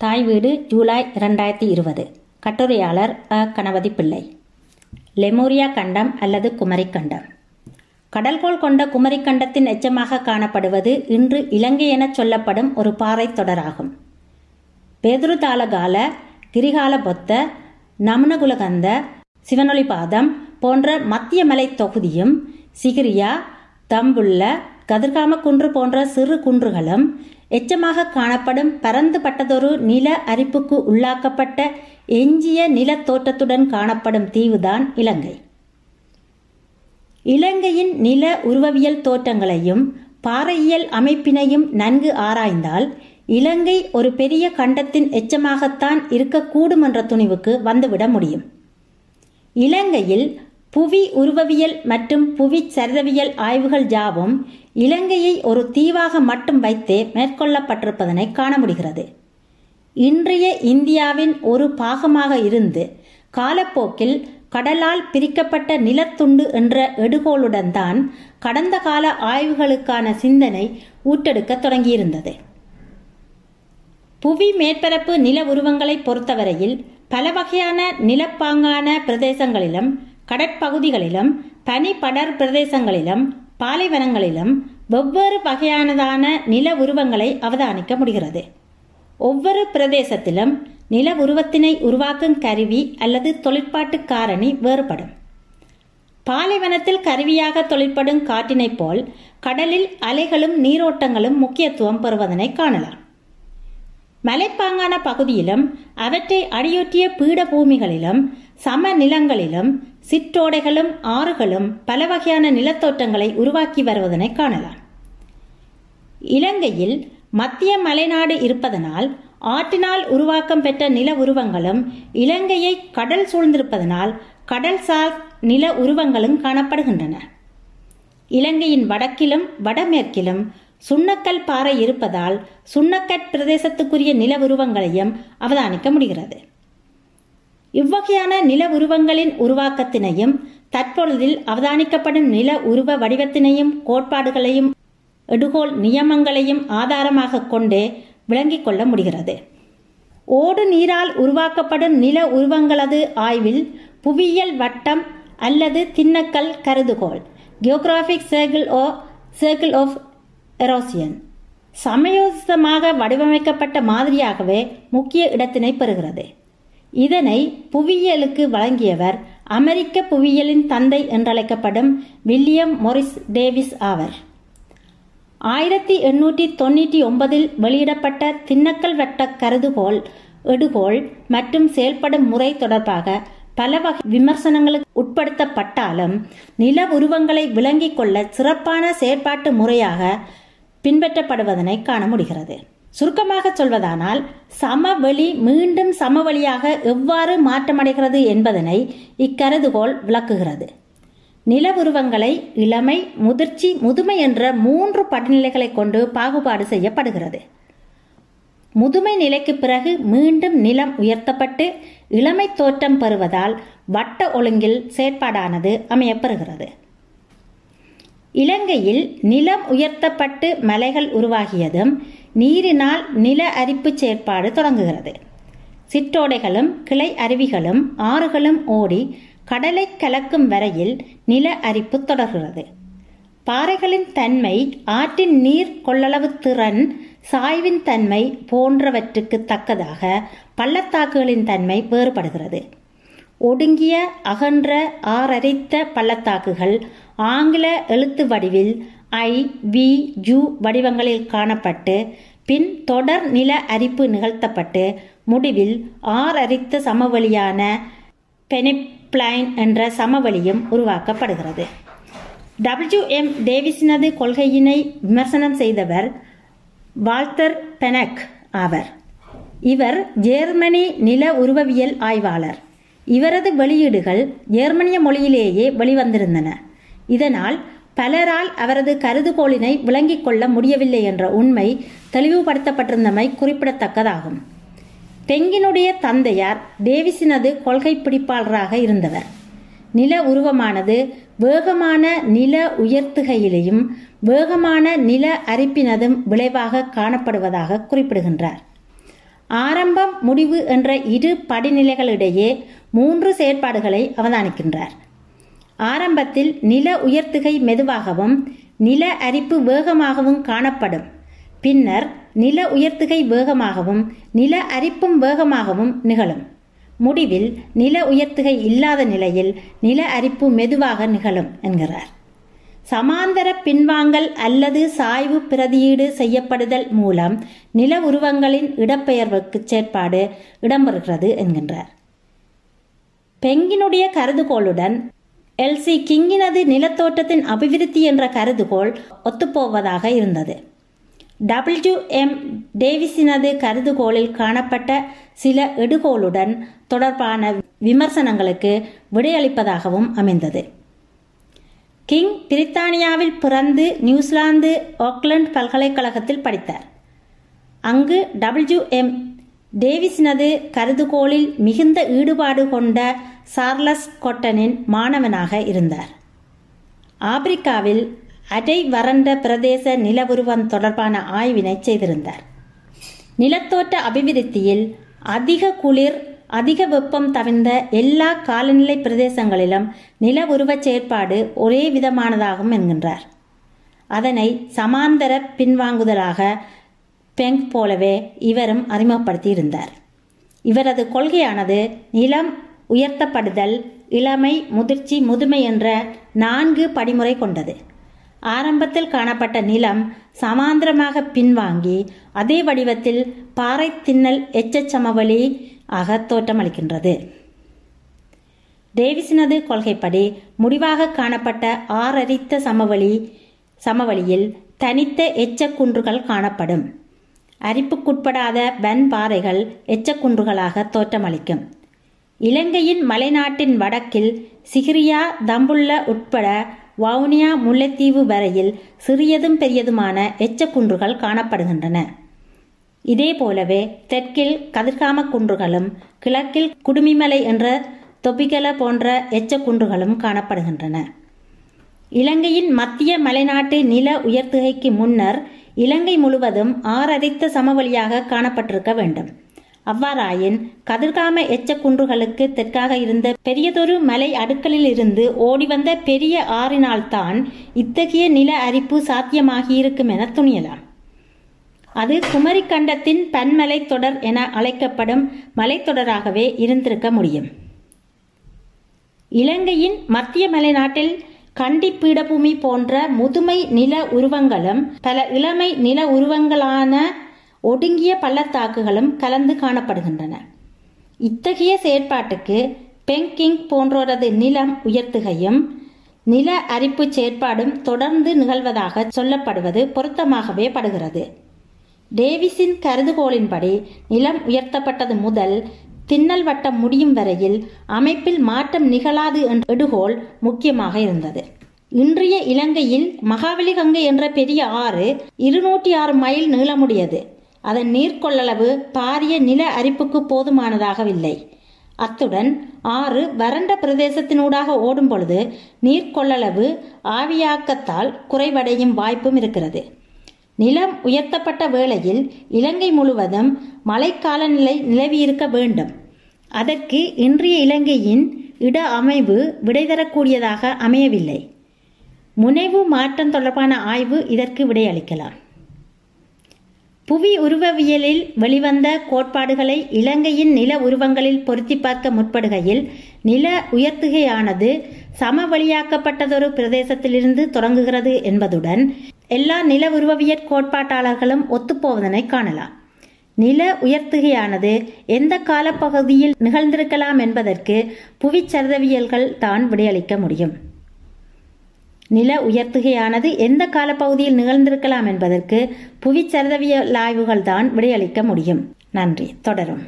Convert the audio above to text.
தாய் வீடு ஜூலை இரண்டாயிரத்தி இருபது. கட்டுரையாளர் அ. கணபதி பிள்ளை லெமோரியா கண்டம் அல்லது குமரிக்கண்டம். கடல்கோள் கொண்ட குமரிக்கண்டத்தின் எச்சமாக காணப்படுவது இன்று இலங்கை எனச் சொல்லப்படும் ஒரு பாறைத் தொடராகும். பேதுருதாலகால கிரிகால பொத்த நமனகுலகந்த சிவனொளிபாதம் போன்ற மத்திய மலை தொகுதியும் சிகிரியா தம்புள்ள கதிர்காம குன்று போன்ற சிறு குன்றுகளும் எச்சமாக காணப்படும் பரந்துபட்டதொரு நில அரிப்புக்கு உள்ளாக்கப்பட்ட எஞ்சிய நிலத்தோற்றத்துடன் காணப்படும் தீவுதான் இலங்கை. இலங்கையின் நில உருவவியல் தோற்றங்களையும் பாறையியல் அமைப்பினையும் நன்கு ஆராய்ந்தால் இலங்கை ஒரு பெரிய கண்டத்தின் எச்சமாகத்தான் இருக்கக்கூடும் என்ற துணிவுக்கு வந்துவிட முடியும். இலங்கையில் புவி உருவவியல் மற்றும் புவி சரிதவியல் ஆய்வுகள் யாவும் இலங்கையை ஒரு தீவாக மட்டும் வைத்தே மேற்கொள்ளப்பட்டிருப்பதனை காண முடிகிறது. இன்றைய இந்தியாவின் ஒரு பாகமாக இருந்து காலப்போக்கில் கடலால் பிரிக்கப்பட்ட நிலத்துண்டு என்ற எடுகோளுடன் தான் கடந்த கால ஆய்வுகளுக்கான சிந்தனை ஊட்டெடுக்க தொடங்கியிருந்தது. புவி மேற்பரப்பு நில உருவங்களை பொறுத்தவரையில் பல வகையான நிலப்பாங்கான பிரதேசங்களிலும் கடற்பகுதிகளிலும் தனிப்படர் பிரதேசங்களிலும் பாலைவனங்களிலும் வெவ்வேறு வகையானதான நில உருவங்களை அவதானிக்க முடிகிறது. ஒவ்வொரு பிரதேசத்திலும் நில உருவத்தினை உருவாக்கும் கருவி அல்லது தொழிற்பாட்டு காரணி வேறுபடும். பாலைவனத்தில் கருவியாக தொழிற்படும் காற்றினைப் போல் கடலில் அலைகளும் நீரோட்டங்களும் முக்கியத்துவம் பெறுவதனை காணலாம். மலைப்பாங்கான பகுதியிலும் அவற்றை அடியொற்றிய பீடபூமிகளிலும் சம நிலங்களிலும் சிற்றோடைகளும் ஆறுகளும் பல வகையான நிலத்தோட்டங்களை உருவாக்கி வருவதனை காணலாம். இலங்கையில் மத்திய மலைநாடு இருப்பதனால் ஆற்றினால் உருவாக்கம் பெற்ற நில உருவங்களும் இலங்கையை கடல் சூழ்ந்திருப்பதனால் கடல்சார் நில உருவங்களும் காணப்படுகின்றன. இலங்கையின் வடக்கிலும் வடமேற்கிலும் சுண்ணக்கல் பாறை இருப்பதால் சுண்ணக்கட் பிரதேசத்துக்குரிய நில உருவங்களையும் அவதானிக்க முடிகிறது. இவ்வகையான நில உருவங்களின் உருவாக்கத்தினையும் தற்பொழுதில் அவதானிக்கப்படும் நில உருவ வடிவத்தினையும் கோட்பாடுகளையும் எடுகோள் நியமங்களையும் ஆதாரமாக கொண்டே விளங்கிக் கொள்ள முடிகிறது. ஓடு நீரால் உருவாக்கப்படும் நில உருவங்களது ஆய்வில் புவியியல் வட்டம் அல்லது திண்ணக்கல் கருதுகோள் geographic circle O circle of erosion சமயோசிதமாக வடிவமைக்கப்பட்ட மாதிரியாகவே முக்கிய இடத்தினை பெறுகிறது. இதனை புவியியலுக்கு வழங்கியவர் அமெரிக்க புவியியலின் தந்தை என்றழைக்கப்படும் வில்லியம் மொரிஸ் டேவிஸ் ஆவர். ஆயிரத்தி எண்ணூற்றி தொண்ணூற்றி ஒன்பதில் வெளியிடப்பட்ட திண்ணக்கல் வட்ட கருதுகோள் எடுகோள் மற்றும் செயல்படும் முறை தொடர்பாக பல வகை விமர்சனங்களுக்கு உட்படுத்தப்பட்டாலும் நில உருவங்களை விளங்கிக் கொள்ள சிறப்பான செயற்பாட்டு முறையாக பின்பற்றப்படுவதனை காண முடிகிறது. சுருக்கமாக சொல்வதானால் சமவெளி மீண்டும் சமவெளியாக எவ்வாறு மாற்றமடைகிறது என்பதனை இக்கருதுகோள் விளக்குகிறது. நில உருவங்களை இளமை முதிர்ச்சி முதுமை என்ற மூன்று படிநிலைகளை கொண்டு பாகுபாடு செய்யப்படுகிறது. முதுமை நிலைக்கு பிறகு மீண்டும் நிலம் உயர்த்தப்பட்டு இளமை தோற்றம் பெறுவதால் வட்ட ஒழுங்கில் செயற்பாடானது அமையப்பெறுகிறது. இலங்கையில் நிலம் உயர்த்தப்பட்டு மலைகள் உருவாகியதும் நீரினால் நில அரிப்பு செயற்பாடு தொடங்குகிறது. சிற்றோடைகளும் கிளை அருவிகளும் ஆறுகளும் ஓடி கடலை கலக்கும் வரையில் நில அரிப்பு தொடர்கிறது. பாறைகளின் தன்மை ஆற்றின் நீர் கொள்ளளவு திறன் சாய்வின் தன்மை போன்றவற்றுக்கு தக்கதாக பள்ளத்தாக்குகளின் தன்மை வேறுபடுகிறது. ஒடுங்கிய அகன்ற ஆறரித்த பள்ளத்தாக்குகள் ஆங்கில எழுத்து வடிவில் ஐ வி ஜு வடிவங்களில் காணப்பட்டு பின் தொடர் நில அரிப்பு நிகழ்த்தப்பட்டு முடிவில் ஆறரித்த சமவெளியான பெனிப்ளைன் என்ற சமவெளியும் உருவாக்கப்படுகிறது. டபிள்யூ எம் டேவிஸினது கொள்கையினை விமர்சனம் செய்தவர் வால்தர் பெனக் ஆவர். இவர் ஜேர்மனி நில உருவவியல் ஆய்வாளர். இவரது வெளியீடுகள் ஜேர்மனிய மொழியிலேயே வெளிவந்திருந்தன. இதனால் பலரால் அவரது கருதுகோளினை விளங்கிக் கொள்ள முடியவில்லை என்ற உண்மை தெளிவுபடுத்தப்பட்டிருந்தமை குறிப்பிடத்தக்கதாகும். தெங்கினுடைய தந்தையார் டேவிஸினது கொள்கை பிடிப்பாளராக இருந்தவர். நில உருவமானது வேகமான நில உயர்த்துகையிலேயும் வேகமான நில அரிப்பினதும் விளைவாக காணப்படுவதாக குறிப்பிடுகின்றார். ஆரம்பம் முடிவு என்ற இரு படிநிலைகளிடையே மூன்று செயற்பாடுகளை அவதானிக்கின்றார். ஆரம்பத்தில் நில உயர்த்துகை மெதுவாகவும் நில அரிப்பு வேகமாகவும் காணப்படும். பின்னர் நில உயர்த்துகை வேகமாகவும் நில அரிப்பும் வேகமாகவும் நிகழும். முடிவில் நில உயர்த்துகை இல்லாத நிலையில் நில அரிப்பு மெதுவாக நிகழும் என்கிறார். சமாந்தர பின்வாங்கல் அல்லது சாய்வு பிரதியீடு செய்யப்படுதல் மூலம் நில உருவங்களின் இடப்பெயர்வுக்கு செயற்பாடு இடம்பெறுகிறது என்கின்றார். பெங்கினுடைய கருதுகோளுடன் எல்சி கிங்கினது நிலத்தோட்டத்தின் அபிவிருத்தி என்ற கருதுகோள் ஒத்துப்போவதாக இருந்தது. டபிள்யூ எம் டேவிஸினது கருதுகோளில் காணப்பட்ட சில எடுகோளுடன் தொடர்பான விமர்சனங்களுக்கு விடையளிப்பதாகவும் அமைந்தது. கிங் பிரித்தானியாவில் பிறந்து நியூசிலாந்து ஆக்லண்ட் பல்கலைக்கழகத்தில் படித்தார். அங்கு டபிள்யூ எம் டேவிஸினது கருதுகோளில் மிகுந்த ஈடுபாடு கொண்ட சார்லஸ் கொட்டனின் மாணவனாக இருந்தார். ஆப்பிரிக்காவில் அடை வறண்ட பிரதேச நில உருவம் தொடர்பான ஆய்வினை செய்திருந்தார். நிலத்தோட்ட அபிவிருத்தியில் அதிக குளிர் அதிக வெப்பம் தவிர்ந்த எல்லா காலநிலை பிரதேசங்களிலும் நில உருவச் செயற்பாடு ஒரே விதமானதாகும் என்கின்றார். அதனை சமாந்தர பின்வாங்குதலாக பெங் போலவே இவரும் அறிமுகப்படுத்தியிருந்தார். இவரது கொள்கையானது நிலம் உயர்த்தப்படுதல் இளமை முதிர்ச்சி முதுமை என்ற நான்கு படிமுறை கொண்டது. ஆரம்பத்தில் காணப்பட்ட நிலம் சமாந்திரமாக பின்வாங்கி அதே வடிவத்தில் பாறை தின்னல் எச்சச்சமவெளி சமவெளி ஆக தோற்றமளிக்கின்றது. டேவிஸினது கொள்கைப்படி முடிவாக காணப்பட்ட ஆறரித்த சமவெளி சமவெளியில் தனித்த எச்சக்குன்றுகள் காணப்படும். அரிப்புக்குட்படாத வன் பாறைகள் எச்சக்குன்றுகளாக தோற்றமளிக்கும். இலங்கையின் மலைநாட்டின் வடக்கில் சிகிரியா தம்புள்ள உட்பட வவுனியா முல்லைத்தீவு வரையில் சிறியதும் பெரியதுமான எச்சக்குன்றுகள் காணப்படுகின்றன. இதே போலவே தெற்கில் கதிர்காம குன்றுகளும் கிழக்கில் குடுமிமலை என்ற தொபிகல போன்ற எச்சக்குன்றுகளும் காணப்படுகின்றன. இலங்கையின் மத்திய மலைநாட்டு நில உயர்த்துகைக்கு முன்னர் இலங்கை முழுவதும் ஆறரித்த சமவெளியாக காணப்பட்டிருக்க வேண்டும். அவ்வாறாயின் கதிர்காம எச்சக்குன்றுகளுக்கு தெற்காக இருந்த பெரியதொரு மலை அடுக்களில் இருந்து ஓடிவந்த பெரிய ஆறினால்தான் இத்தகைய நில அரிப்பு சாத்தியமாகியிருக்கும் என துணியலாம். அது குமரி கண்டத்தின் பன்மலை தொடர் என அழைக்கப்படும் மலைத்தொடராகவே இருந்திருக்க முடியும். இலங்கையின் மத்திய மலைநாட்டில் கண்டி பீடபூமி போன்ற முதுமை நில உருவங்களும் பல இளமை நில உருவங்களான ஒடுங்கிய பள்ளத்தாக்குகளும் கலந்து காணப்படுகின்றன. இத்தகைய செயற்பாட்டுக்கு பெங்கிங் போன்றோரது நிலம் உயர்த்துகையும் நில அரிப்பு செயற்பாடும் தொடர்ந்து நிகழ்வதாக சொல்லப்படுவது பொருத்தமாகவே படுகிறது. டேவிஸின் கருதுகோளின்படி நிலம் உயர்த்தப்பட்டது முதல் தின்னல் வட்டம் முடியும் வரையில் அமைப்பில் மாற்றம் நிகழாது என்ற எடுகோள் முக்கியமாக இருந்தது. இன்றைய இலங்கையில் மகாவலி கங்கை என்ற பெரிய ஆறு இருநூற்றி ஆறு மைல் நீளமுடையது. அதன் நீர்க்கொள்ளளவு பாரிய நில அரிப்புக்கு போதுமானதாகவில்லை. அத்துடன் ஆறு வறண்ட பிரதேசத்தினூடாக ஓடும் பொழுது நீர்க்கொள்ளளவு ஆவியாக்கத்தால் குறைவடையும் வாய்ப்பும் இருக்கிறது. நிலம் உயர்த்தப்பட்ட வேளையில் இலங்கை முழுவதும் மழைக்காலநிலை நிலவியிருக்க வேண்டும். அதற்கு இன்றைய இலங்கையின் இட அமைவு விடை தரக்கூடியதாக அமையவில்லை. முனைவு மாற்றம் தொடர்பான ஆய்வு இதற்கு விடையளிக்கலாம் புவி உருவவியலில் வெளிவந்த கோட்பாடுகளை இலங்கையின் நில உருவங்களில் பொருத்தி பார்க்க முற்படுகையில் நில உயர்த்துகையானது சமவெளியாக்கப்பட்டதொரு பிரதேசத்திலிருந்து தொடங்குகிறது என்பதுடன் எல்லா நில உருவவியற் கோட்பாட்டாளர்களும் ஒத்துப்போவதனை காணலாம். நில உயர்த்துகையானது எந்த காலப்பகுதியில் நிகழ்ந்திருக்கலாம் என்பதற்கு புவிச்சரிதவியல்கள் தான் விடையளிக்க முடியும். நில உயர்த்துகையானது எந்த காலப்பகுதியில் நிகழ்ந்திருக்கலாம் என்பதற்கு புவிச்சரிதவியல் ஆய்வுகள் தான் விடையளிக்க முடியும். நன்றி. தொடரும்.